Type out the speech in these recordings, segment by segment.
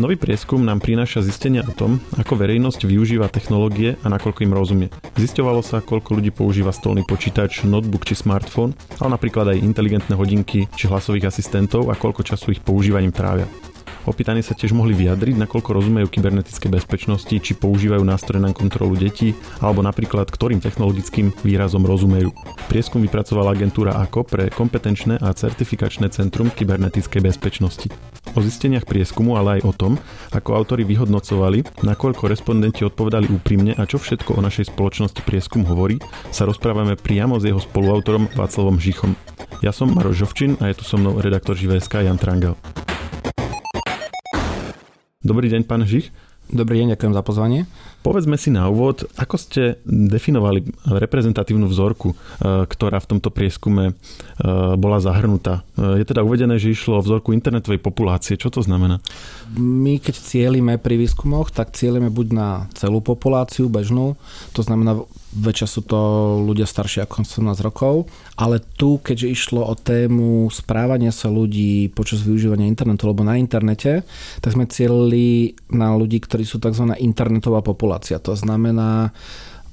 Nový prieskum nám prináša zistenia o tom, ako verejnosť využíva technológie a nakoľko im rozumie. Zisťovalo sa, koľko ľudí používa stolný počítač, notebook či smartfón, ale napríklad aj inteligentné hodinky či hlasových asistentov a koľko času ich používaním trávia. Opýtaní sa tiež mohli vyjadriť, nakoľko rozumejú kybernetické bezpečnosti, či používajú nástroje na kontrolu detí, alebo napríklad ktorým technologickým výrazom rozumejú. Prieskum vypracovala agentúra AKO pre kompetenčné a certifikačné centrum kybernetickej bezpečnosti. O zisteniach prieskumu, ale aj o tom, ako autori vyhodnocovali, nakoľko respondenti odpovedali úprimne a čo všetko o našej spoločnosti prieskum hovorí, sa rozprávame priamo s jeho spoluautorom Václavom Žichom. Ja som Maroš Žovčin a je tu so mnou redaktor ŽVSK Jan Trangel. Dobrý deň, pán Žich. Dobrý deň, ďakujem za pozvanie. Povedzme si na úvod, ako ste definovali reprezentatívnu vzorku, e, ktorá v tomto prieskume e, bola zahrnutá. E, je teda uvedené, že išlo o vzorku internetovej populácie. Čo to znamená? My keď cieľime pri výskumoch, tak cieľime buď na celú populáciu bežnú, to znamená väčšia sú to ľudia starší ako 18 rokov, ale tu, keďže išlo o tému správania sa ľudí počas využívania internetu alebo na internete, tak sme cieľili na ľudí, ktorí sú tzv. internetová populácia. To znamená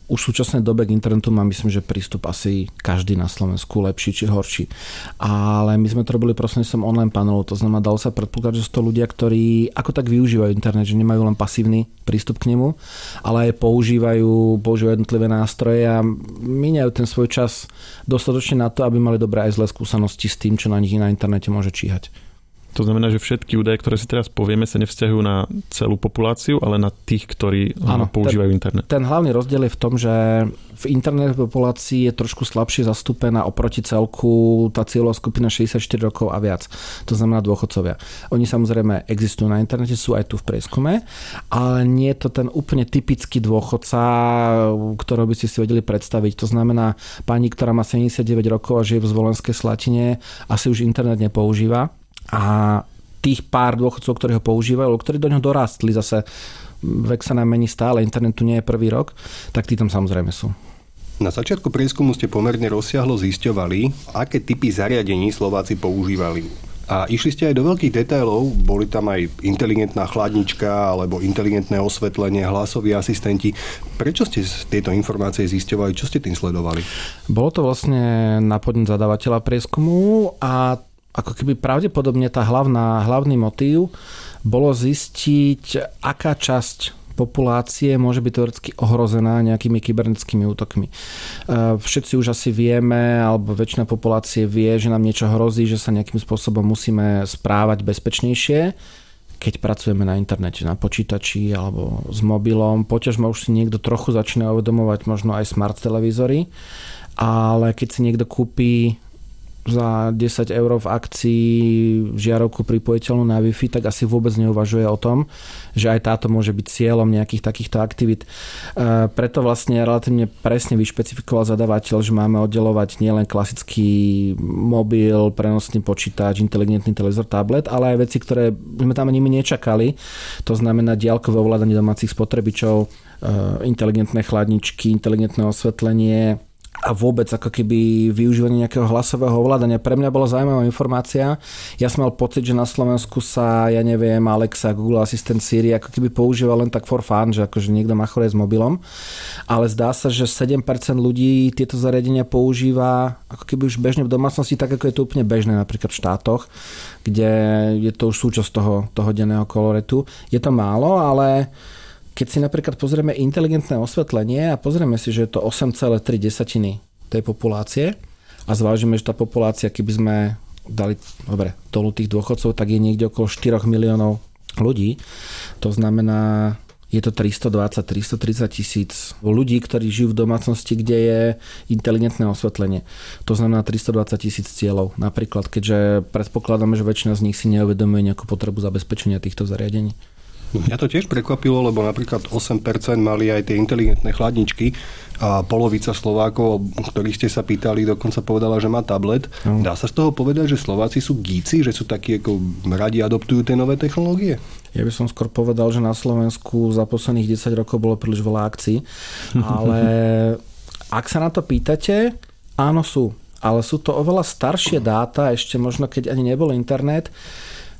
už v súčasnej dobe k internetu má myslím, že prístup asi každý na Slovensku, lepší či horší. Ale my sme to robili prostredníctvom online panelu, to znamená, dalo sa predpokladať, že sú to ľudia, ktorí ako tak využívajú internet, že nemajú len pasívny prístup k nemu, ale aj používajú, používajú jednotlivé nástroje a míňajú ten svoj čas dostatočne na to, aby mali dobré aj zlé skúsenosti s tým, čo na nich na internete môže číhať. To znamená, že všetky údaje, ktoré si teraz povieme, sa nevzťahujú na celú populáciu, ale na tých, ktorí ano, používajú ten, internet. Ten hlavný rozdiel je v tom, že v internetovej populácii je trošku slabšie zastúpená oproti celku tá cieľová skupina 64 rokov a viac. To znamená dôchodcovia. Oni samozrejme existujú na internete, sú aj tu v prieskume, ale nie je to ten úplne typický dôchodca, ktorého by ste si vedeli predstaviť. To znamená pani, ktorá má 79 rokov a žije v Zvolenskej Slatine, asi už internet nepoužíva a tých pár dôchodcov, ktorí ho používajú, ktorí do ňoho dorástli zase, vek sa nám mení stále, internetu nie je prvý rok, tak tí tam samozrejme sú. Na začiatku prieskumu ste pomerne rozsiahlo zisťovali, aké typy zariadení Slováci používali. A išli ste aj do veľkých detailov, boli tam aj inteligentná chladnička alebo inteligentné osvetlenie, hlasoví asistenti. Prečo ste tieto informácie zisťovali? Čo ste tým sledovali? Bolo to vlastne na podnet zadávateľa prieskumu a ako keby pravdepodobne tá hlavná, hlavný motív bolo zistiť, aká časť populácie môže byť teoreticky ohrozená nejakými kybernetickými útokmi. E, všetci už asi vieme, alebo väčšina populácie vie, že nám niečo hrozí, že sa nejakým spôsobom musíme správať bezpečnejšie keď pracujeme na internete, na počítači alebo s mobilom. Poťažmo už si niekto trochu začína uvedomovať možno aj smart televízory, ale keď si niekto kúpi za 10 eur v akcii žiarovku pripojiteľnú na Wi-Fi, tak asi vôbec neuvažuje o tom, že aj táto môže byť cieľom nejakých takýchto aktivít. E, preto vlastne relatívne presne vyšpecifikoval zadavateľ, že máme oddelovať nielen klasický mobil, prenosný počítač, inteligentný televízor, tablet, ale aj veci, ktoré sme tam nimi nečakali. To znamená diaľkové ovládanie domácich spotrebičov, e, inteligentné chladničky, inteligentné osvetlenie, a vôbec ako keby využívanie nejakého hlasového ovládania. Pre mňa bola zaujímavá informácia. Ja som mal pocit, že na Slovensku sa, ja neviem, Alexa, Google Assistant, Siri ako keby používa len tak for fun, že akože niekto chore s mobilom. Ale zdá sa, že 7% ľudí tieto zariadenia používa ako keby už bežne v domácnosti, tak ako je to úplne bežné napríklad v štátoch, kde je to už súčasť toho, toho denného koloretu. Je to málo, ale keď si napríklad pozrieme inteligentné osvetlenie a pozrieme si, že je to 8,3 desatiny tej populácie a zvážime, že tá populácia, keby sme dali dobre, dolu tých dôchodcov, tak je niekde okolo 4 miliónov ľudí. To znamená, je to 320-330 tisíc ľudí, ktorí žijú v domácnosti, kde je inteligentné osvetlenie. To znamená 320 tisíc cieľov. Napríklad, keďže predpokladáme, že väčšina z nich si neuvedomuje nejakú potrebu zabezpečenia týchto zariadení. Mňa to tiež prekvapilo, lebo napríklad 8% mali aj tie inteligentné chladničky a polovica Slovákov, ktorých ste sa pýtali, dokonca povedala, že má tablet. No. Dá sa z toho povedať, že Slováci sú gíci, že sú takí, ako radi adoptujú tie nové technológie? Ja by som skôr povedal, že na Slovensku za posledných 10 rokov bolo príliš veľa akcií, ale ak sa na to pýtate, áno sú, ale sú to oveľa staršie dáta, ešte možno keď ani nebol internet,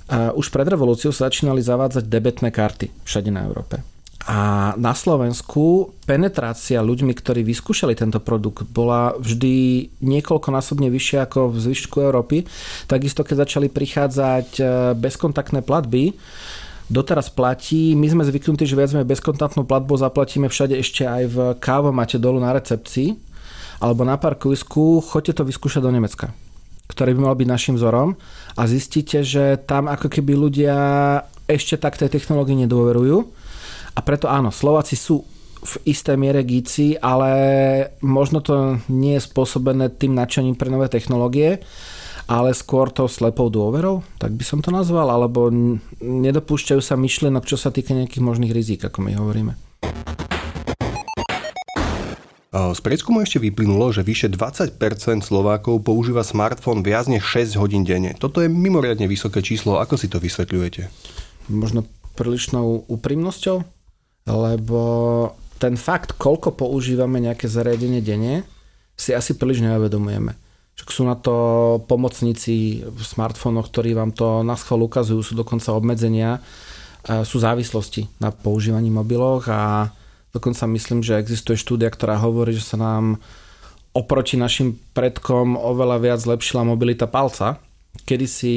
Už pred revolúciou sa začínali zavádzať debetné karty všade na Európe. A na Slovensku penetrácia ľuďmi, ktorí vyskúšali tento produkt, bola vždy niekoľkonásobne vyššia ako v zvyšku Európy. Takisto, keď začali prichádzať e, bezkontaktné platby, doteraz platí. My sme zvyknutí, že viac bezkontaktnú platbu zaplatíme všade ešte aj v kávomate dolu na recepcii alebo na parkovisku. Choďte to vyskúšať do Nemecka ktorý by mal byť našim vzorom a zistíte, že tam ako keby ľudia ešte tak tej technológii nedôverujú a preto áno, Slováci sú v isté miere gíci, ale možno to nie je spôsobené tým nadšením pre nové technológie, ale skôr to slepou dôverou, tak by som to nazval, alebo nedopúšťajú sa myšlienok, čo sa týka nejakých možných rizík, ako my hovoríme. Z prieskumu ešte vyplynulo, že vyše 20% Slovákov používa smartfón viac než 6 hodín denne. Toto je mimoriadne vysoké číslo. Ako si to vysvetľujete? Možno prílišnou úprimnosťou? lebo ten fakt, koľko používame nejaké zariadenie denne, si asi príliš neuvedomujeme. Však sú na to pomocníci v smartfónoch, ktorí vám to na schvál ukazujú, sú dokonca obmedzenia, sú závislosti na používaní mobiloch a dokonca myslím, že existuje štúdia, ktorá hovorí, že sa nám oproti našim predkom oveľa viac zlepšila mobilita palca, kedy si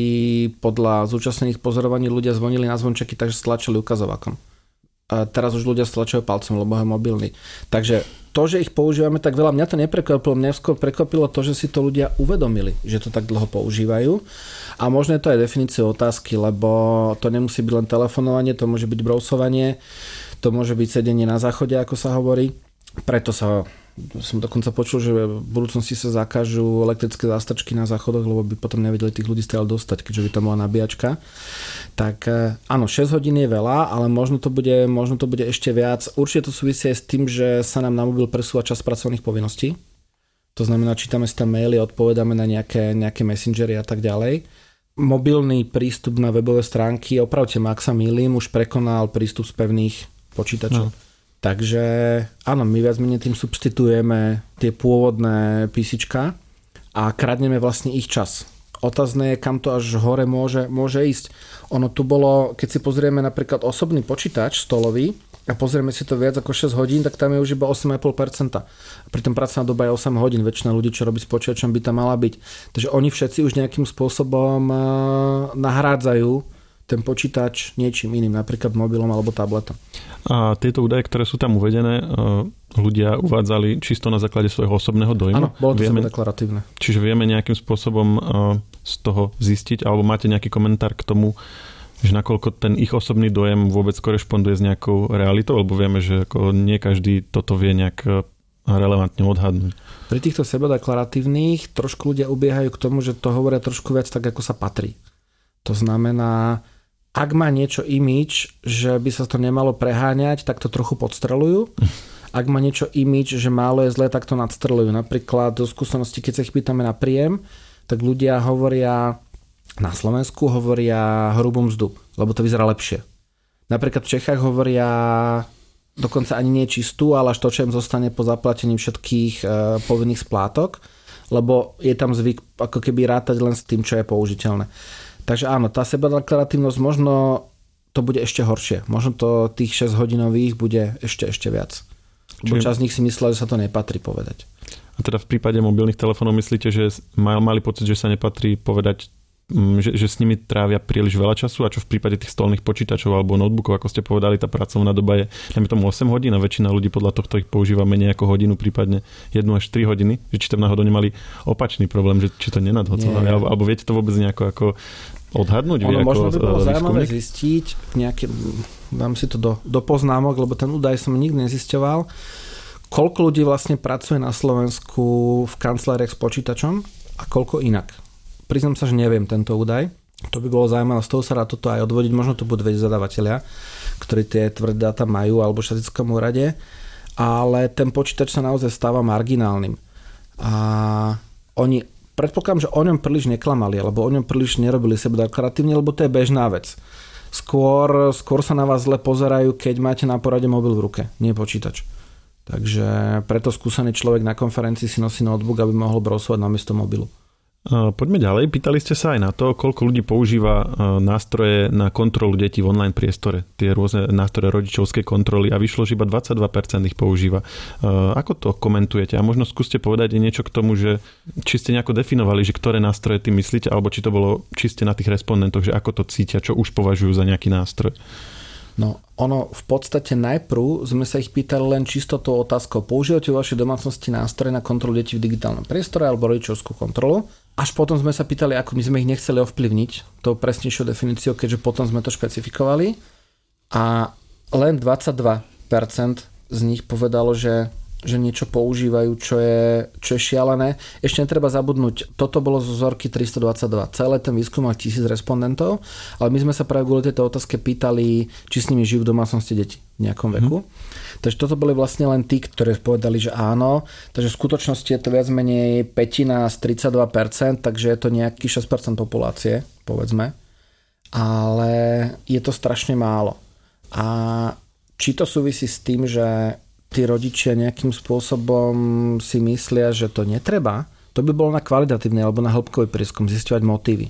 podľa zúčastnených pozorovaní ľudia zvonili na zvončeky, takže stlačili ukazovakom a teraz už ľudia stlačajú palcom, lebo je mobilný. Takže to, že ich používame tak veľa, mňa to neprekvapilo, mňa skôr prekvapilo to, že si to ľudia uvedomili, že to tak dlho používajú. A možno je to aj definícia otázky, lebo to nemusí byť len telefonovanie, to môže byť brousovanie, to môže byť sedenie na záchode, ako sa hovorí. Preto sa som dokonca počul, že v budúcnosti sa zakážu elektrické zástačky na záchodoch, lebo by potom nevedeli tých ľudí stále dostať, keďže by to bola nabíjačka. Tak e, áno, 6 hodín je veľa, ale možno to bude, možno to bude ešte viac. Určite to súvisí aj s tým, že sa nám na mobil presúva čas pracovných povinností. To znamená, čítame si tam maily, odpovedáme na nejaké, nejaké messengery a tak ďalej. Mobilný prístup na webové stránky, opravte ma, ak sa milím, už prekonal prístup z pevných počítačov. No. Takže áno, my viac menej tým substitujeme tie pôvodné písička a kradneme vlastne ich čas. Otázne je, kam to až hore môže, môže ísť. Ono tu bolo, keď si pozrieme napríklad osobný počítač stolový a pozrieme si to viac ako 6 hodín, tak tam je už iba 8,5%. A pritom pracovná doba je 8 hodín. Väčšina ľudí, čo robí s počítačom, by tam mala byť. Takže oni všetci už nejakým spôsobom eh, nahrádzajú ten počítač niečím iným, napríklad mobilom alebo tabletom. A tieto údaje, ktoré sú tam uvedené, e, ľudia uvádzali čisto na základe svojho osobného dojmu? Áno, bolo to vieme, deklaratívne. Čiže vieme nejakým spôsobom e, z toho zistiť, alebo máte nejaký komentár k tomu, že nakoľko ten ich osobný dojem vôbec korešponduje s nejakou realitou, lebo vieme, že ako nie každý toto vie nejak e, relevantne odhadnúť. Pri týchto sebedeklaratívnych trošku ľudia ubiehajú k tomu, že to hovoria trošku viac tak, ako sa patrí. To znamená, ak má niečo imič, že by sa to nemalo preháňať, tak to trochu podstrelujú. Ak má niečo imič, že málo je zlé, tak to nadstrelujú. Napríklad do skúsenosti, keď sa ich pýtame na príjem, tak ľudia hovoria na Slovensku hovoria hrubú mzdu, lebo to vyzerá lepšie. Napríklad v Čechách hovoria dokonca ani nie čistú, ale až to, čo im zostane po zaplatení všetkých e, povinných splátok, lebo je tam zvyk ako keby rátať len s tým, čo je použiteľné. Takže áno, tá sebadeklaratívnosť možno to bude ešte horšie. Možno to tých 6 hodinových bude ešte, ešte viac. Čiže... čas z nich si myslel, že sa to nepatrí povedať. A teda v prípade mobilných telefónov myslíte, že mali pocit, že sa nepatrí povedať že, že s nimi trávia príliš veľa času a čo v prípade tých stolných počítačov alebo notebookov, ako ste povedali, tá pracovná doba je, dajme tomu 8 hodín a väčšina ľudí podľa tohto ich používa menej ako hodinu, prípadne 1 až 3 hodiny, že či tam náhodou nemali opačný problém, že či to nenadhodcovali, alebo, alebo viete to vôbec nejako ako odhadnúť? Ono možno by bolo zaujímavé zistiť, nejaké, dám si to do, do poznámok, lebo ten údaj som nikdy nezisťoval, koľko ľudí vlastne pracuje na Slovensku v kanceláriách s počítačom a koľko inak priznám sa, že neviem tento údaj. To by bolo zaujímavé, z toho sa dá toto aj odvodiť, možno to budú vedieť zadavateľia, ktorí tie tvrdé dáta majú, alebo štatickom úrade, ale ten počítač sa naozaj stáva marginálnym. A oni, predpokladám, že o ňom príliš neklamali, alebo o ňom príliš nerobili sebe deklaratívne, lebo to je bežná vec. Skôr, skôr sa na vás zle pozerajú, keď máte na porade mobil v ruke, nie počítač. Takže preto skúsený človek na konferencii si nosí notebook, aby mohol browsovať namiesto mobilu. Poďme ďalej. Pýtali ste sa aj na to, koľko ľudí používa nástroje na kontrolu detí v online priestore. Tie rôzne nástroje rodičovskej kontroly a vyšlo, že iba 22% ich používa. Ako to komentujete? A možno skúste povedať niečo k tomu, že či ste nejako definovali, že ktoré nástroje tým myslíte, alebo či to bolo čiste na tých respondentoch, že ako to cítia, čo už považujú za nejaký nástroj. No, ono v podstate najprv sme sa ich pýtali len čisto tou otázkou, používate vo vašej domácnosti nástroje na kontrolu detí v digitálnom priestore alebo rodičovskú kontrolu? Až potom sme sa pýtali, ako my sme ich nechceli ovplyvniť tou presnejšou definíciou, keďže potom sme to špecifikovali. A len 22% z nich povedalo, že že niečo používajú, čo je, čo je šialené. Ešte netreba zabudnúť, toto bolo zo vzorky 322. Celé ten výskum mal tisíc respondentov, ale my sme sa práve kvôli tejto otázke pýtali, či s nimi žijú v domácnosti deti v nejakom veku. Mm. Takže toto boli vlastne len tí, ktorí povedali, že áno. Takže v skutočnosti je to viac menej petina z 32%, takže je to nejaký 6% populácie, povedzme. Ale je to strašne málo. A či to súvisí s tým, že tí rodičia nejakým spôsobom si myslia, že to netreba, to by bolo na kvalitatívny alebo na hĺbkový prieskum zisťovať motívy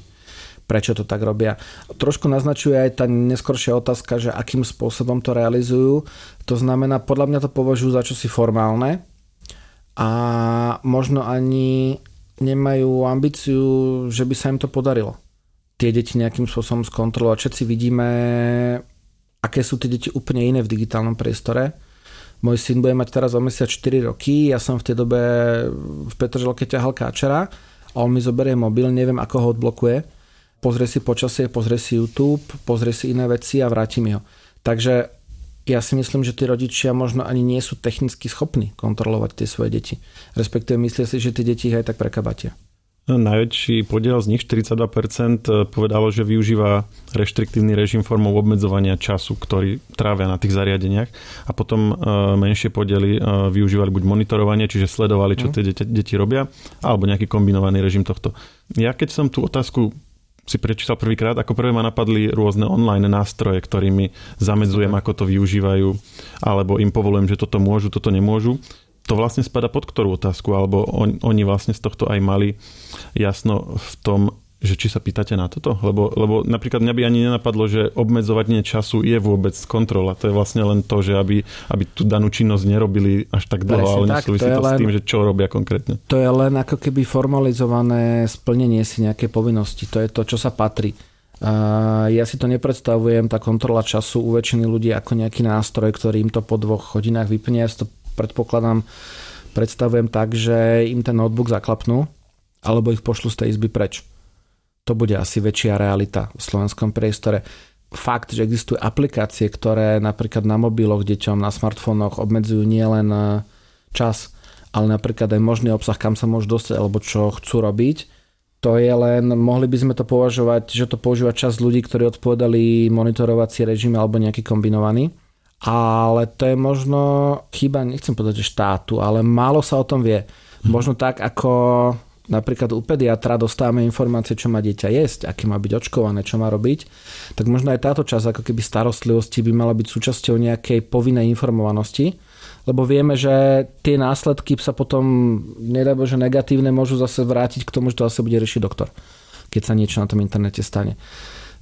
prečo to tak robia. Trošku naznačuje aj tá neskoršia otázka, že akým spôsobom to realizujú. To znamená, podľa mňa to považujú za čosi formálne a možno ani nemajú ambíciu, že by sa im to podarilo. Tie deti nejakým spôsobom skontrolovať. Všetci vidíme, aké sú tie deti úplne iné v digitálnom priestore môj syn bude mať teraz o mesiac 4 roky, ja som v tej dobe v Petrželke ťahal káčera a on mi zoberie mobil, neviem ako ho odblokuje, pozrie si počasie, pozrie si YouTube, pozrie si iné veci a vráti mi ho. Takže ja si myslím, že tí rodičia možno ani nie sú technicky schopní kontrolovať tie svoje deti. Respektíve myslia si, že tie deti ich aj tak prekabatia. Najväčší podiel z nich, 42%, povedalo, že využíva reštriktívny režim formou obmedzovania času, ktorý trávia na tých zariadeniach. A potom e, menšie podiely e, využívali buď monitorovanie, čiže sledovali, čo mhm. tie deti, deti robia, alebo nejaký kombinovaný režim tohto. Ja keď som tú otázku si prečítal prvýkrát, ako prvé ma napadli rôzne online nástroje, ktorými zamedzujem, ako to využívajú, alebo im povolujem, že toto môžu, toto nemôžu to vlastne spada pod ktorú otázku, alebo on, oni vlastne z tohto aj mali jasno v tom, že či sa pýtate na toto? Lebo, lebo napríklad mňa by ani nenapadlo, že obmedzovanie času je vôbec kontrola. To je vlastne len to, že aby, aby tú danú činnosť nerobili až tak dlho, ale nesúvisí to, to len, s tým, že čo robia konkrétne. To je len ako keby formalizované splnenie si nejaké povinnosti. To je to, čo sa patrí. Ja si to nepredstavujem, tá kontrola času u väčšiny ľudí ako nejaký nástroj, ktorý im to po dvoch hodinách vyplnia. Ja si to predpokladám, predstavujem tak, že im ten notebook zaklapnú alebo ich pošlu z tej izby preč. To bude asi väčšia realita v slovenskom priestore. Fakt, že existujú aplikácie, ktoré napríklad na mobiloch deťom, na smartfónoch obmedzujú nielen e, čas, ale napríklad aj možný obsah, kam sa môžu dostať alebo čo chcú robiť, to je len, mohli by sme to považovať, že to používa čas ľudí, ktorí odpovedali monitorovací režim alebo nejaký kombinovaný ale to je možno chyba, nechcem povedať, že štátu, ale málo sa o tom vie. Mhm. Možno tak, ako napríklad u pediatra dostávame informácie, čo má dieťa jesť, aké má byť očkované, čo má robiť, tak možno aj táto časť ako keby starostlivosti by mala byť súčasťou nejakej povinnej informovanosti, lebo vieme, že tie následky sa potom, nedaj Bože, negatívne môžu zase vrátiť k tomu, že to zase bude riešiť doktor, keď sa niečo na tom internete stane.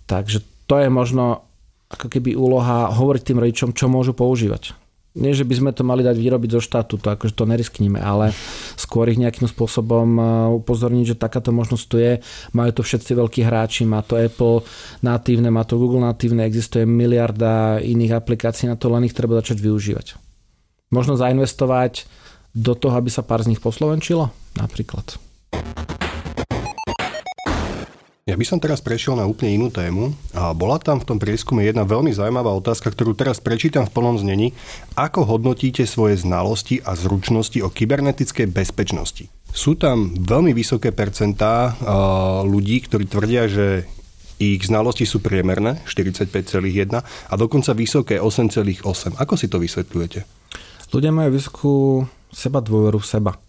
Takže to je možno ako keby úloha hovoriť tým rodičom, čo môžu používať. Nie, že by sme to mali dať vyrobiť zo štátu, to akože to neriskníme, ale skôr ich nejakým spôsobom uh, upozorniť, že takáto možnosť tu je. Majú to všetci veľkí hráči, má to Apple natívne, má to Google natívne, existuje miliarda iných aplikácií na to, len ich treba začať využívať. Možno zainvestovať do toho, aby sa pár z nich poslovenčilo, napríklad. Ja by som teraz prešiel na úplne inú tému a bola tam v tom prieskume jedna veľmi zaujímavá otázka, ktorú teraz prečítam v plnom znení. Ako hodnotíte svoje znalosti a zručnosti o kybernetickej bezpečnosti? Sú tam veľmi vysoké percentá ľudí, ktorí tvrdia, že ich znalosti sú priemerné, 45,1 a dokonca vysoké 8,8. Ako si to vysvetľujete? Ľudia majú vysokú seba dôveru v seba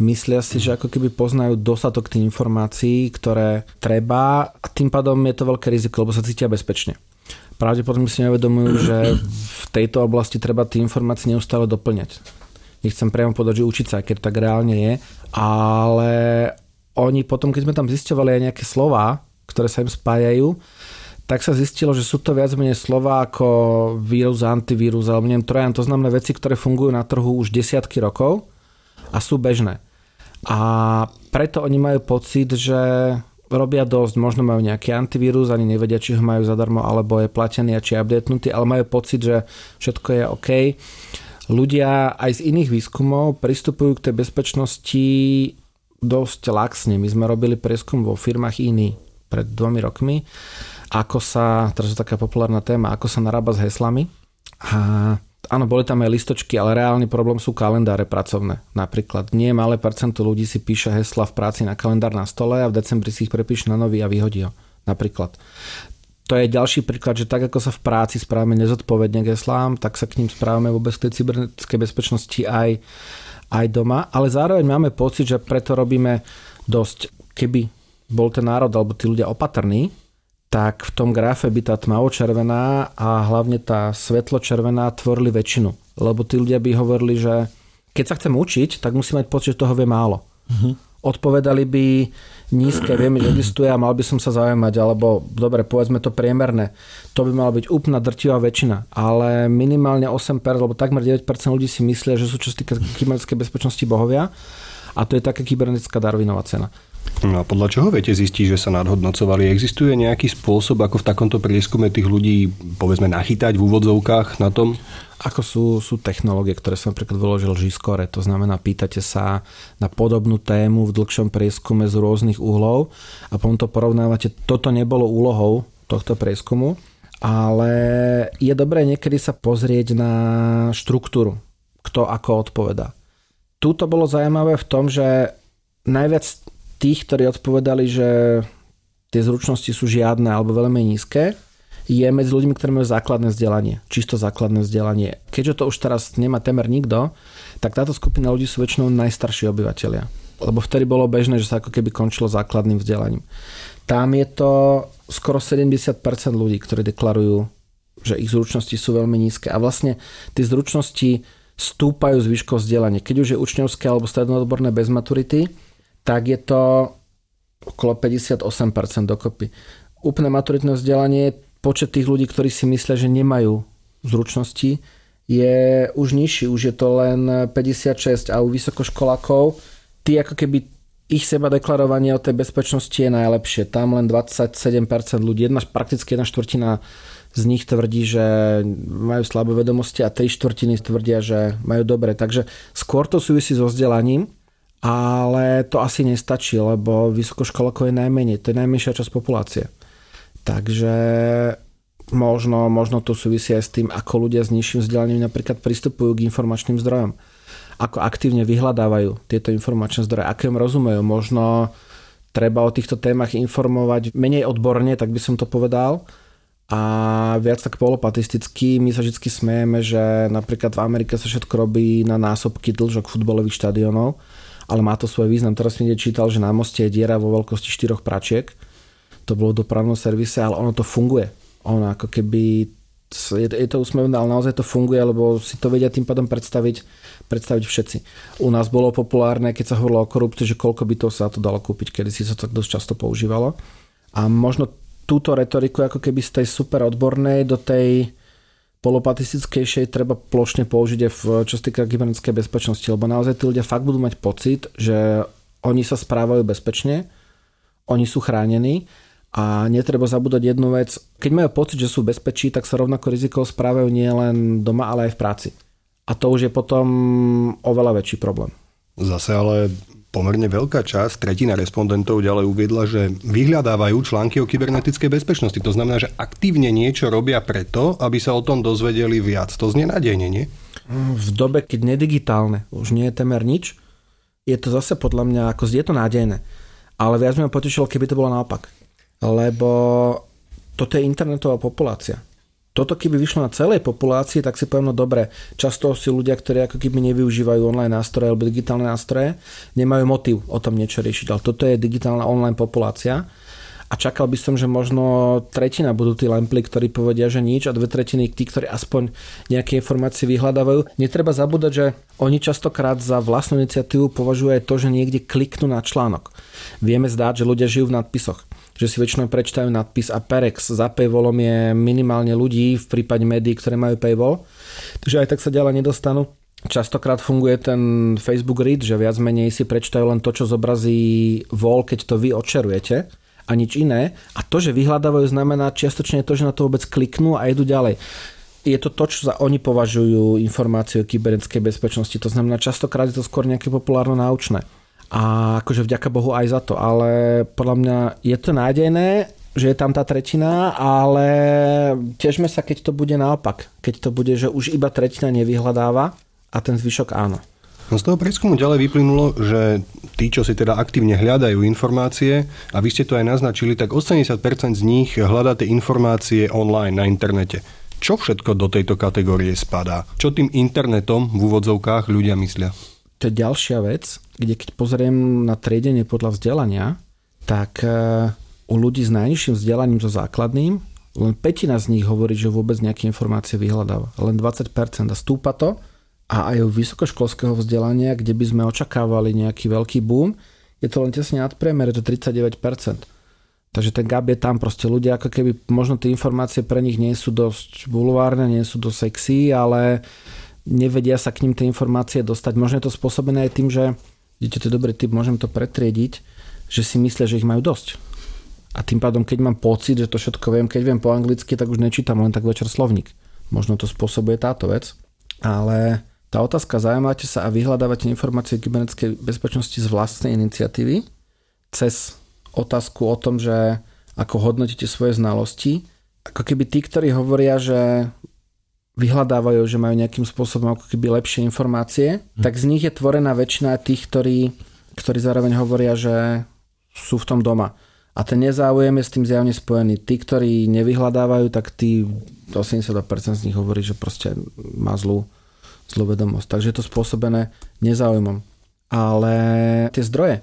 myslia si, že ako keby poznajú dostatok tých informácií, ktoré treba a tým pádom je to veľké riziko, lebo sa cítia bezpečne. Pravdepodobne si nevedomujú, že v tejto oblasti treba tie informácie neustále doplňať. Nechcem priamo povedať, že učiť sa, keď tak reálne je, ale oni potom, keď sme tam zistovali aj nejaké slova, ktoré sa im spájajú, tak sa zistilo, že sú to viac menej slova ako vírus, antivírus alebo neviem, trojan. To znamená veci, ktoré fungujú na trhu už desiatky rokov a sú bežné. A preto oni majú pocit, že robia dosť, možno majú nejaký antivírus, ani nevedia, či ho majú zadarmo, alebo je platený a či je updatenutý, ale majú pocit, že všetko je OK. Ľudia aj z iných výskumov pristupujú k tej bezpečnosti dosť laxne. My sme robili prieskum vo firmách iný pred dvomi rokmi ako sa, teraz je taká populárna téma, ako sa narába s heslami. A áno, boli tam aj listočky, ale reálny problém sú kalendáre pracovné. Napríklad nie malé percento ľudí si píše hesla v práci na kalendár na stole a v decembri si ich prepíše na nový a vyhodí ho. Napríklad. To je ďalší príklad, že tak ako sa v práci správame nezodpovedne k heslám, tak sa k ním správame vôbec tej cybernetickej bezpečnosti aj, aj doma. Ale zároveň máme pocit, že preto robíme dosť. Keby bol ten národ alebo tí ľudia opatrní, tak v tom grafe by tá tmavo-červená a hlavne tá svetlo-červená tvorili väčšinu. Lebo tí ľudia by hovorili, že keď sa chcem učiť, tak musím mať pocit, že toho vie málo. Uh-huh. Odpovedali by nízke, viem, že existuje a mal by som sa zaujímať, alebo dobre, povedzme to priemerné. To by mala byť úplná drtivá väčšina, ale minimálne 8%, alebo takmer 9% ľudí si myslia, že sú čo sa týka kybernetickej bezpečnosti bohovia a to je taká kybernetická Darwinová cena. No a podľa čoho viete zistiť, že sa nadhodnocovali? Existuje nejaký spôsob, ako v takomto prieskume tých ľudí, povedzme, nachytať v úvodzovkách na tom? Ako sú, sú technológie, ktoré som napríklad vyložil Žiskore, to znamená, pýtate sa na podobnú tému v dlhšom prieskume z rôznych uhlov a potom to porovnávate. Toto nebolo úlohou tohto prieskumu, ale je dobré niekedy sa pozrieť na štruktúru, kto ako odpovedá. Tuto bolo zaujímavé v tom, že najviac tých, ktorí odpovedali, že tie zručnosti sú žiadne alebo veľmi nízke, je medzi ľuďmi, ktorí majú základné vzdelanie, čisto základné vzdelanie. Keďže to už teraz nemá temer nikto, tak táto skupina ľudí sú väčšinou najstarší obyvateľia. Lebo vtedy bolo bežné, že sa ako keby končilo základným vzdelaním. Tam je to skoro 70% ľudí, ktorí deklarujú, že ich zručnosti sú veľmi nízke. A vlastne tie zručnosti stúpajú z výškou vzdelania. Keď už je učňovské alebo strednoodborné bez maturity, tak je to okolo 58% dokopy. Úplné maturitné vzdelanie, počet tých ľudí, ktorí si myslia, že nemajú zručnosti, je už nižší, už je to len 56 a u vysokoškolákov tí ako keby ich seba deklarovanie o tej bezpečnosti je najlepšie. Tam len 27% ľudí, jedna, prakticky jedna štvrtina z nich tvrdí, že majú slabé vedomosti a tri štvrtiny tvrdia, že majú dobre. Takže skôr to súvisí so vzdelaním, ale to asi nestačí, lebo vysokoškolákov je najmenej, to je najmenšia časť populácie. Takže možno, možno to súvisí aj s tým, ako ľudia s nižším vzdelaním napríklad pristupujú k informačným zdrojom. Ako aktívne vyhľadávajú tieto informačné zdroje, aké im rozumejú. Možno treba o týchto témach informovať menej odborne, tak by som to povedal, a viac tak polopatisticky. My sa vždy smejeme, že napríklad v Amerike sa všetko robí na násobky dlžok futbalových štadionov ale má to svoj význam. Teraz som čítal, že na moste je diera vo veľkosti štyroch pračiek. To bolo v dopravnom servise, ale ono to funguje. Ono ako keby je, je to úsmevné, ale naozaj to funguje, lebo si to vedia tým pádom predstaviť, predstaviť všetci. U nás bolo populárne, keď sa hovorilo o korupcii, že koľko by to sa to dalo kúpiť, kedy si sa to dosť často používalo. A možno túto retoriku ako keby z tej super odbornej do tej polopatistickejšej treba plošne použiť aj v čo sa týka kybernetickej bezpečnosti, lebo naozaj tí ľudia fakt budú mať pocit, že oni sa správajú bezpečne, oni sú chránení a netreba zabúdať jednu vec. Keď majú pocit, že sú bezpečí, tak sa rovnako rizikov správajú nie len doma, ale aj v práci. A to už je potom oveľa väčší problém. Zase ale Pomerne veľká časť, tretina respondentov ďalej uviedla, že vyhľadávajú články o kybernetickej bezpečnosti. To znamená, že aktívne niečo robia preto, aby sa o tom dozvedeli viac. To znie nádejne, nie? V dobe, keď nedigitálne, už nie je temer nič, je to zase podľa mňa, ako je to nádejné. Ale viac mi potešilo, keby to bolo naopak. Lebo toto je internetová populácia toto keby vyšlo na celej populácii, tak si poviem, no dobre, často si ľudia, ktorí ako keby nevyužívajú online nástroje alebo digitálne nástroje, nemajú motiv o tom niečo riešiť. Ale toto je digitálna online populácia a čakal by som, že možno tretina budú tí lempli, ktorí povedia, že nič a dve tretiny tí, ktorí aspoň nejaké informácie vyhľadávajú. Netreba zabúdať, že oni častokrát za vlastnú iniciatívu považujú aj to, že niekde kliknú na článok. Vieme zdáť, že ľudia žijú v nadpisoch že si väčšinou prečítajú nadpis a Perex za paywallom je minimálne ľudí v prípade médií, ktoré majú paywall. Takže aj tak sa ďalej nedostanú. Častokrát funguje ten Facebook read, že viac menej si prečítajú len to, čo zobrazí vol, keď to vy odčerujete a nič iné. A to, že vyhľadávajú, znamená čiastočne to, že na to vôbec kliknú a idú ďalej je to to, čo za oni považujú informácie o kybernetickej bezpečnosti. To znamená, častokrát je to skôr nejaké populárno-naučné a akože vďaka Bohu aj za to, ale podľa mňa je to nádejné, že je tam tá tretina, ale tiežme sa, keď to bude naopak. Keď to bude, že už iba tretina nevyhľadáva a ten zvyšok áno. No z toho prieskumu ďalej vyplynulo, že tí, čo si teda aktívne hľadajú informácie, a vy ste to aj naznačili, tak 80% z nich hľadá tie informácie online na internete. Čo všetko do tejto kategórie spadá? Čo tým internetom v úvodzovkách ľudia myslia? To je ďalšia vec, kde keď pozriem na triedenie podľa vzdelania, tak e, u ľudí s najnižším vzdelaním so základným len petina z nich hovorí, že vôbec nejaké informácie vyhľadáva. Len 20% a stúpa to a aj u vysokoškolského vzdelania, kde by sme očakávali nejaký veľký boom, je to len tesne nad priemer, je to 39%. Takže ten gap je tam, proste ľudia ako keby, možno tie informácie pre nich nie sú dosť bulvárne, nie sú dosť sexy, ale nevedia sa k ním tie informácie dostať. Možno je to spôsobené aj tým, že Vidíte, to je dobrý typ, môžem to pretriediť, že si myslia, že ich majú dosť. A tým pádom, keď mám pocit, že to všetko viem, keď viem po anglicky, tak už nečítam len tak večer slovník. Možno to spôsobuje táto vec. Ale tá otázka, zaujímate sa a vyhľadávate informácie kybernetickej bezpečnosti z vlastnej iniciatívy cez otázku o tom, že ako hodnotíte svoje znalosti. Ako keby tí, ktorí hovoria, že vyhľadávajú, že majú nejakým spôsobom ako keby lepšie informácie, hm. tak z nich je tvorená väčšina tých, ktorí, ktorí zároveň hovoria, že sú v tom doma. A ten nezáujem je s tým zjavne spojený. Tí, ktorí nevyhľadávajú, tak tí 82% z nich hovorí, že proste má zlú, zlú vedomosť. Takže je to spôsobené nezáujmom. Ale tie zdroje.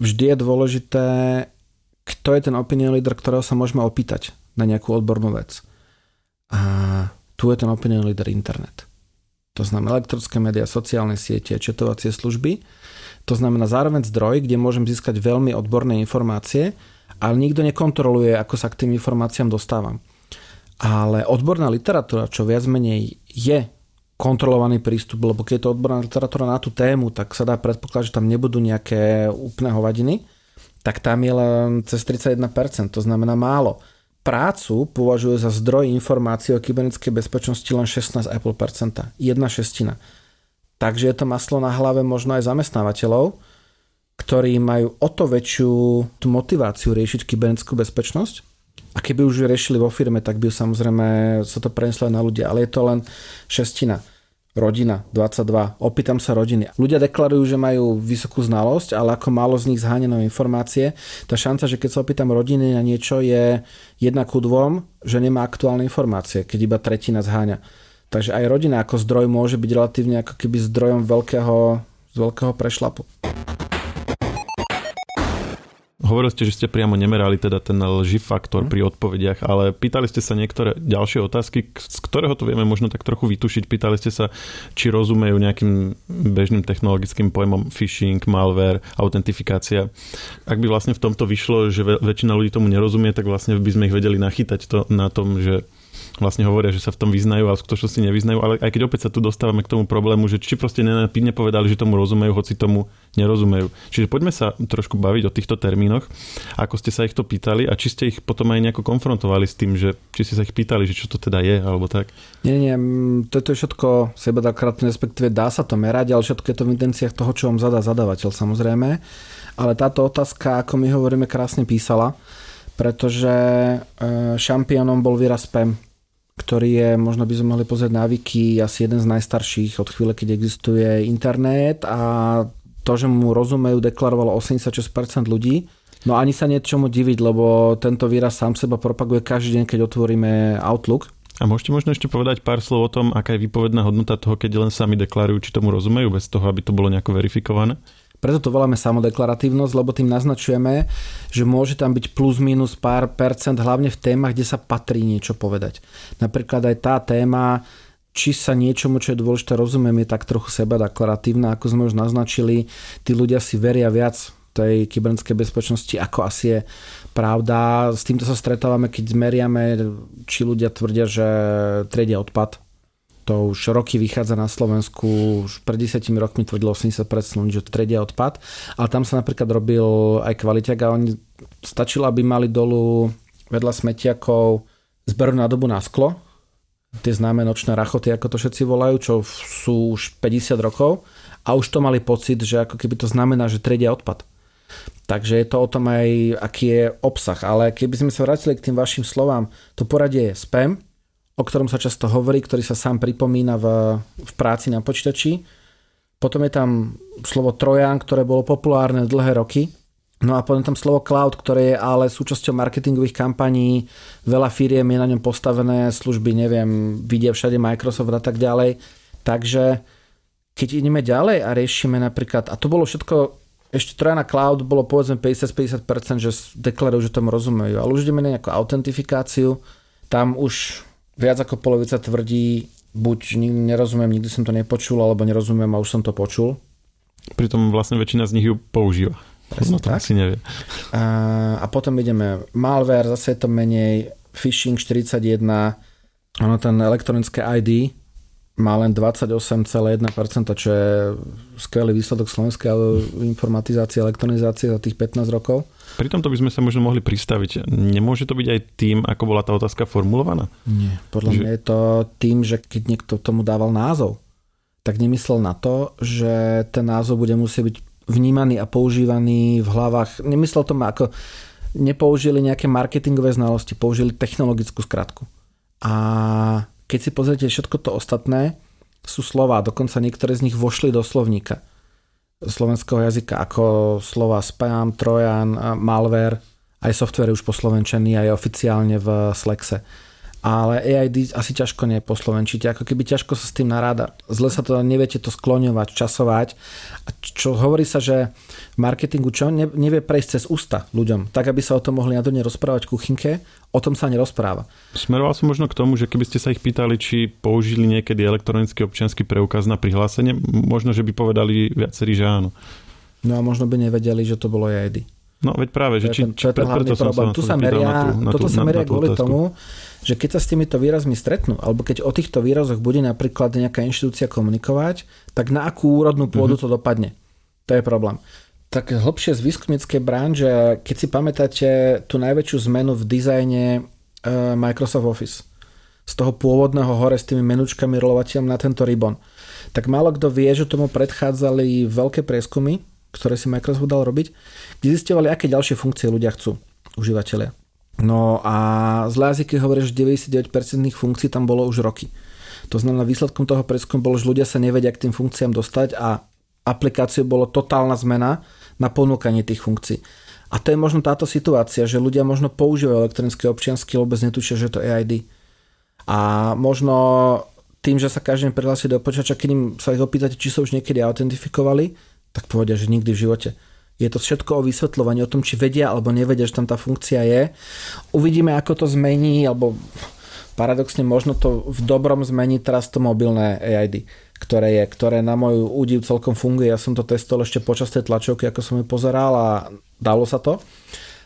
Vždy je dôležité, kto je ten opinion leader, ktorého sa môžeme opýtať na nejakú odbornú vec. A tu je ten opinion leader internet. To znamená elektronické médiá, sociálne siete, četovacie služby. To znamená zároveň zdroj, kde môžem získať veľmi odborné informácie, ale nikto nekontroluje, ako sa k tým informáciám dostávam. Ale odborná literatúra, čo viac menej je kontrolovaný prístup, lebo keď je to odborná literatúra na tú tému, tak sa dá predpokladať, že tam nebudú nejaké úplné hovadiny, tak tam je len cez 31%, to znamená málo prácu považuje za zdroj informácií o kybernetickej bezpečnosti len 16,5%. Jedna šestina. Takže je to maslo na hlave možno aj zamestnávateľov, ktorí majú o to väčšiu tú motiváciu riešiť kybernetickú bezpečnosť. A keby už ju riešili vo firme, tak by samozrejme sa to preneslo aj na ľudia. Ale je to len šestina rodina 22, opýtam sa rodiny. Ľudia deklarujú, že majú vysokú znalosť, ale ako málo z nich zháňajú informácie, tá šanca, že keď sa opýtam rodiny na niečo je jedna ku dvom, že nemá aktuálne informácie, keď iba tretina zháňa. Takže aj rodina ako zdroj môže byť relatívne ako keby zdrojom veľkého, veľkého prešlapu. Hovorili ste, že ste priamo nemerali teda ten lži faktor pri odpovediach, ale pýtali ste sa niektoré ďalšie otázky, z ktorého to vieme možno tak trochu vytušiť. Pýtali ste sa, či rozumejú nejakým bežným technologickým pojmom phishing, malware, autentifikácia. Ak by vlastne v tomto vyšlo, že väčšina ľudí tomu nerozumie, tak vlastne by sme ich vedeli nachytať to na tom, že vlastne hovoria, že sa v tom vyznajú, ale v skutočnosti nevyznajú. Ale aj keď opäť sa tu dostávame k tomu problému, že či proste nepovedali, že tomu rozumejú, hoci tomu nerozumejú. Čiže poďme sa trošku baviť o týchto termínoch, ako ste sa ich to pýtali a či ste ich potom aj nejako konfrontovali s tým, že či ste sa ich pýtali, že čo to teda je, alebo tak. Nie, nie, toto je všetko sebadakratné, respektíve dá sa to merať, ale všetko je to v intenciách toho, čo vám zadá zadávateľ samozrejme. Ale táto otázka, ako my hovoríme, krásne písala, pretože e, šampiónom bol výraz spam ktorý je, možno by sme mohli pozrieť na Wiki, asi jeden z najstarších od chvíle, keď existuje internet a to, že mu rozumejú, deklarovalo 86% ľudí. No ani sa niečomu diviť, lebo tento výraz sám seba propaguje každý deň, keď otvoríme Outlook. A môžete možno ešte povedať pár slov o tom, aká je výpovedná hodnota toho, keď len sami deklarujú, či tomu rozumejú, bez toho, aby to bolo nejako verifikované? Preto to voláme samodeklaratívnosť, lebo tým naznačujeme, že môže tam byť plus minus pár percent, hlavne v témach, kde sa patrí niečo povedať. Napríklad aj tá téma, či sa niečomu, čo je dôležité, rozumiem, je tak trochu seba deklaratívna, ako sme už naznačili, tí ľudia si veria viac tej kybernetickej bezpečnosti, ako asi je pravda. S týmto sa stretávame, keď meriame, či ľudia tvrdia, že triedia odpad to už roky vychádza na Slovensku, už pred 10 rokmi tvrdilo 80% ľudí, že tredia odpad, ale tam sa napríklad robil aj kvaliťak a oni stačilo, aby mali dolu vedľa smetiakov zberu na dobu na sklo, tie známe nočné rachoty, ako to všetci volajú, čo sú už 50 rokov a už to mali pocit, že ako keby to znamená, že tredia odpad. Takže je to o tom aj, aký je obsah. Ale keby sme sa vrátili k tým vašim slovám, to poradie je spam, o ktorom sa často hovorí, ktorý sa sám pripomína v, v práci na počítači. Potom je tam slovo Trojan, ktoré bolo populárne dlhé roky. No a potom tam slovo cloud, ktoré je ale súčasťou marketingových kampaní. Veľa firiem je na ňom postavené, služby, neviem, vidia všade Microsoft a tak ďalej. Takže keď ideme ďalej a riešime napríklad, a to bolo všetko, ešte Trojana Cloud bolo povedzme 50-50%, že deklarujú, že tomu rozumejú. Ale už ideme na nejakú autentifikáciu, tam už viac ako polovica tvrdí, buď nerozumiem, nikdy som to nepočul, alebo nerozumiem a už som to počul. Pritom vlastne väčšina z nich ju používa. Presne no to tak. asi nevie. A, a potom ideme malware, zase je to menej, phishing 41, ono ten elektronické ID má len 28,1%, čo je skvelý výsledok slovenskej informatizácie a elektronizácie za tých 15 rokov. Pri tomto by sme sa možno mohli pristaviť. Nemôže to byť aj tým, ako bola tá otázka formulovaná? Nie. Podľa že... mňa je to tým, že keď niekto tomu dával názov, tak nemyslel na to, že ten názov bude musieť byť vnímaný a používaný v hlavách. Nemyslel to ako nepoužili nejaké marketingové znalosti, použili technologickú skratku. A keď si pozriete všetko to ostatné, sú slova, dokonca niektoré z nich vošli do slovníka slovenského jazyka ako slova spam, trojan, malware, aj software už poslovenčený, aj oficiálne v Slexe. Ale AID asi ťažko neposlovenčíte, ako keby ťažko sa s tým naráda. Zle sa to neviete to skloňovať, časovať. A čo hovorí sa, že v marketingu čo nevie prejsť cez ústa ľuďom, tak aby sa o tom mohli na to nerozprávať v kuchynke, o tom sa nerozpráva. Smeroval som možno k tomu, že keby ste sa ich pýtali, či použili niekedy elektronický občianský preukaz na prihlásenie, možno, že by povedali viacerí, že áno. No a možno by nevedeli, že to bolo AID. No veď práve, že či, to je ten hlavný problém. Tu sa meria, na tú, na tú, toto sa meria kvôli otázku. tomu, že keď sa s týmito výrazmi stretnú, alebo keď o týchto výrazoch bude napríklad nejaká inštitúcia komunikovať, tak na akú úrodnú pôdu mm-hmm. to dopadne. To je problém. Tak hlbšie z výskumníckej branže, keď si pamätáte tú najväčšiu zmenu v dizajne e, Microsoft Office, z toho pôvodného hore s tými menučkami rolovateľom na tento ribbon, tak málo kto vie, že tomu predchádzali veľké prieskumy, ktoré si Microsoft dal robiť, kde zistovali, aké ďalšie funkcie ľudia chcú, užívateľia. No a zlé jazyky hovoria, že 99% funkcií tam bolo už roky. To znamená, výsledkom toho preskumu bolo, že ľudia sa nevedia k tým funkciám dostať a aplikáciu bolo totálna zmena na ponúkanie tých funkcií. A to je možno táto situácia, že ľudia možno používajú elektronické občiansky, vôbec netušia, že to je EID. A možno tým, že sa každý prihlási do počítača, keď im sa ich opýtate, či sa už niekedy autentifikovali, tak povedia, že nikdy v živote. Je to všetko o vysvetľovaní, o tom, či vedia alebo nevedia, že tam tá funkcia je. Uvidíme, ako to zmení, alebo paradoxne možno to v dobrom zmení teraz to mobilné AID, ktoré je, ktoré na môj údiv celkom funguje. Ja som to testoval ešte počas tej tlačovky, ako som ju pozeral a dalo sa to.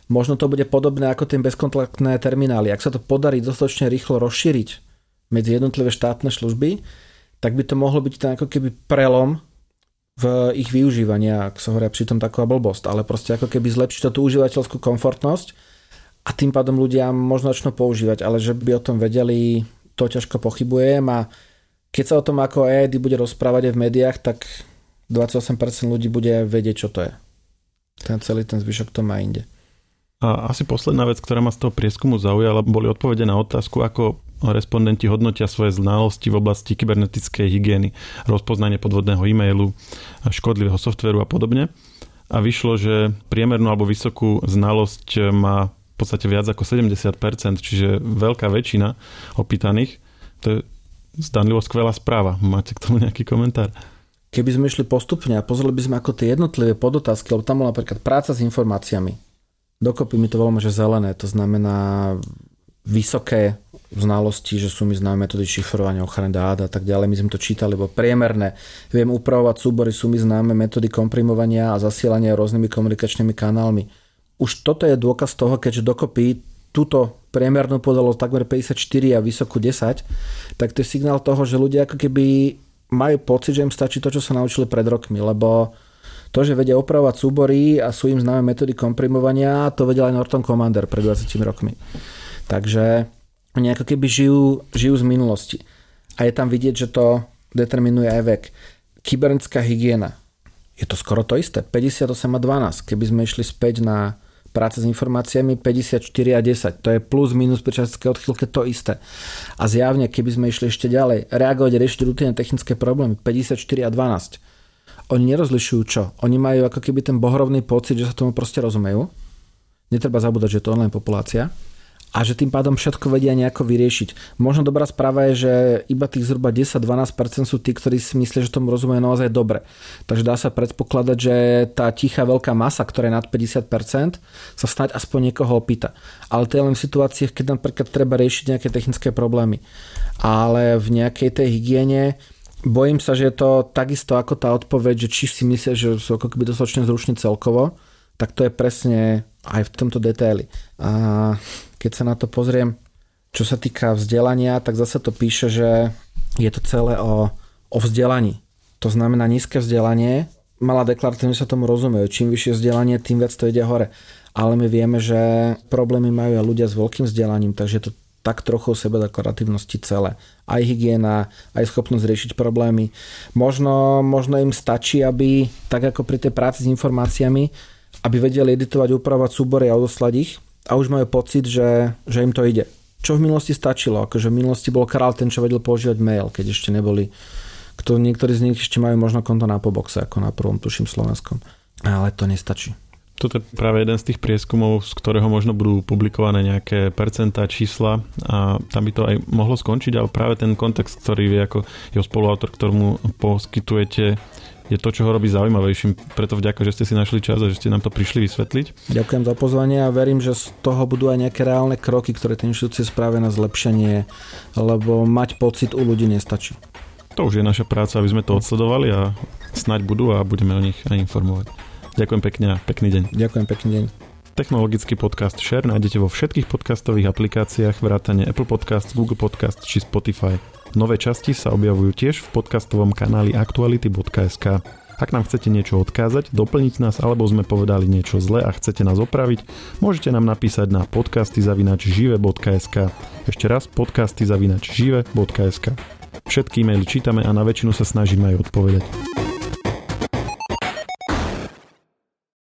Možno to bude podobné ako tie bezkontaktné terminály. Ak sa to podarí dostatočne rýchlo rozšíriť medzi jednotlivé štátne služby, tak by to mohlo byť ten ako keby prelom v ich využívaní, ak sa hovoria pritom taková blbosť, ale proste ako keby zlepšiť tú užívateľskú komfortnosť a tým pádom ľudia možno začnú používať, ale že by o tom vedeli, to ťažko pochybujem a keď sa o tom ako EID bude rozprávať aj v médiách, tak 28% ľudí bude vedieť, čo to je. Ten celý ten zvyšok to má inde. A asi posledná vec, ktorá ma z toho prieskumu zaujala, boli odpovede na otázku, ako respondenti hodnotia svoje znalosti v oblasti kybernetickej hygieny, rozpoznanie podvodného e-mailu, škodlivého softveru a podobne. A vyšlo, že priemernú alebo vysokú znalosť má v podstate viac ako 70%, čiže veľká väčšina opýtaných. To je zdanlivo skvelá správa. Máte k tomu nejaký komentár? keby sme išli postupne a pozreli by sme ako tie jednotlivé podotázky, lebo tam bola napríklad práca s informáciami. Dokopy mi to voláme, že zelené, to znamená vysoké znalosti, že sú mi známe metódy šifrovania, ochrany dát a tak ďalej. My sme to čítali, lebo priemerné. Viem upravovať súbory, sú mi známe metódy komprimovania a zasielania rôznymi komunikačnými kanálmi. Už toto je dôkaz toho, keďže dokopy túto priemernú podalo takmer 54 a vysokú 10, tak to je signál toho, že ľudia ako keby majú pocit, že im stačí to, čo sa naučili pred rokmi, lebo to, že vedia opravovať súbory a sú im známe metódy komprimovania, to vedel aj Norton Commander pred 20 rokmi. Takže oni ako keby žijú, žijú z minulosti. A je tam vidieť, že to determinuje aj vek. Kybernetická hygiena. Je to skoro to isté. 58 a 12. Keby sme išli späť na práce s informáciami 54 a 10. To je plus minus pri častické odchýlke to isté. A zjavne, keby sme išli ešte ďalej, reagovať a riešiť rutinné technické problémy 54 a 12. Oni nerozlišujú čo. Oni majú ako keby ten bohrovný pocit, že sa tomu proste rozumejú. Netreba zabúdať, že to je online populácia a že tým pádom všetko vedia nejako vyriešiť. Možno dobrá správa je, že iba tých zhruba 10-12% sú tí, ktorí si myslia, že tomu rozumejú naozaj dobre. Takže dá sa predpokladať, že tá tichá veľká masa, ktorá je nad 50%, sa snáď aspoň niekoho opýta. Ale to je len v situáciách, keď napríklad treba riešiť nejaké technické problémy. Ale v nejakej tej hygiene bojím sa, že je to takisto ako tá odpoveď, že či si myslia, že sú ako keby dostatočne zrušní celkovo, tak to je presne aj v tomto detaili. A keď sa na to pozriem, čo sa týka vzdelania, tak zase to píše, že je to celé o, o vzdelaní. To znamená nízke vzdelanie, malá deklaratívne sa tomu rozumejú. Čím vyššie vzdelanie, tým viac to ide hore. Ale my vieme, že problémy majú aj ľudia s veľkým vzdelaním, takže to tak trochu sebe deklaratívnosti celé. Aj hygiena, aj schopnosť riešiť problémy. Možno, možno im stačí, aby, tak ako pri tej práci s informáciami, aby vedeli editovať, upravovať súbory a odoslať ich, a už majú pocit, že, že im to ide. Čo v minulosti stačilo, akože v minulosti bol král ten, čo vedel používať mail, keď ešte neboli, kto, niektorí z nich ešte majú možno konto na poboxe, ako na prvom, tuším, Slovenskom. Ale to nestačí. Toto je práve jeden z tých prieskumov, z ktorého možno budú publikované nejaké percentá, čísla a tam by to aj mohlo skončiť, ale práve ten kontext, ktorý vy ako jeho spoluautor, ktorému poskytujete, je to, čo ho robí zaujímavejším. Preto vďaka, že ste si našli čas a že ste nám to prišli vysvetliť. Ďakujem za pozvanie a verím, že z toho budú aj nejaké reálne kroky, ktoré tie inštitúcie spravia na zlepšenie, lebo mať pocit u ľudí nestačí. To už je naša práca, aby sme to odsledovali a snaď budú a budeme o nich aj informovať. Ďakujem pekne a pekný deň. Ďakujem pekný deň. Technologický podcast Share nájdete vo všetkých podcastových aplikáciách vrátane Apple Podcast, Google Podcast či Spotify. Nové časti sa objavujú tiež v podcastovom kanáli aktuality.sk. Ak nám chcete niečo odkázať, doplniť nás alebo sme povedali niečo zle a chcete nás opraviť, môžete nám napísať na podcasty.žive.sk. Ešte raz podcasty.žive.sk. Všetky e-maily čítame a na väčšinu sa snažíme aj odpovedať.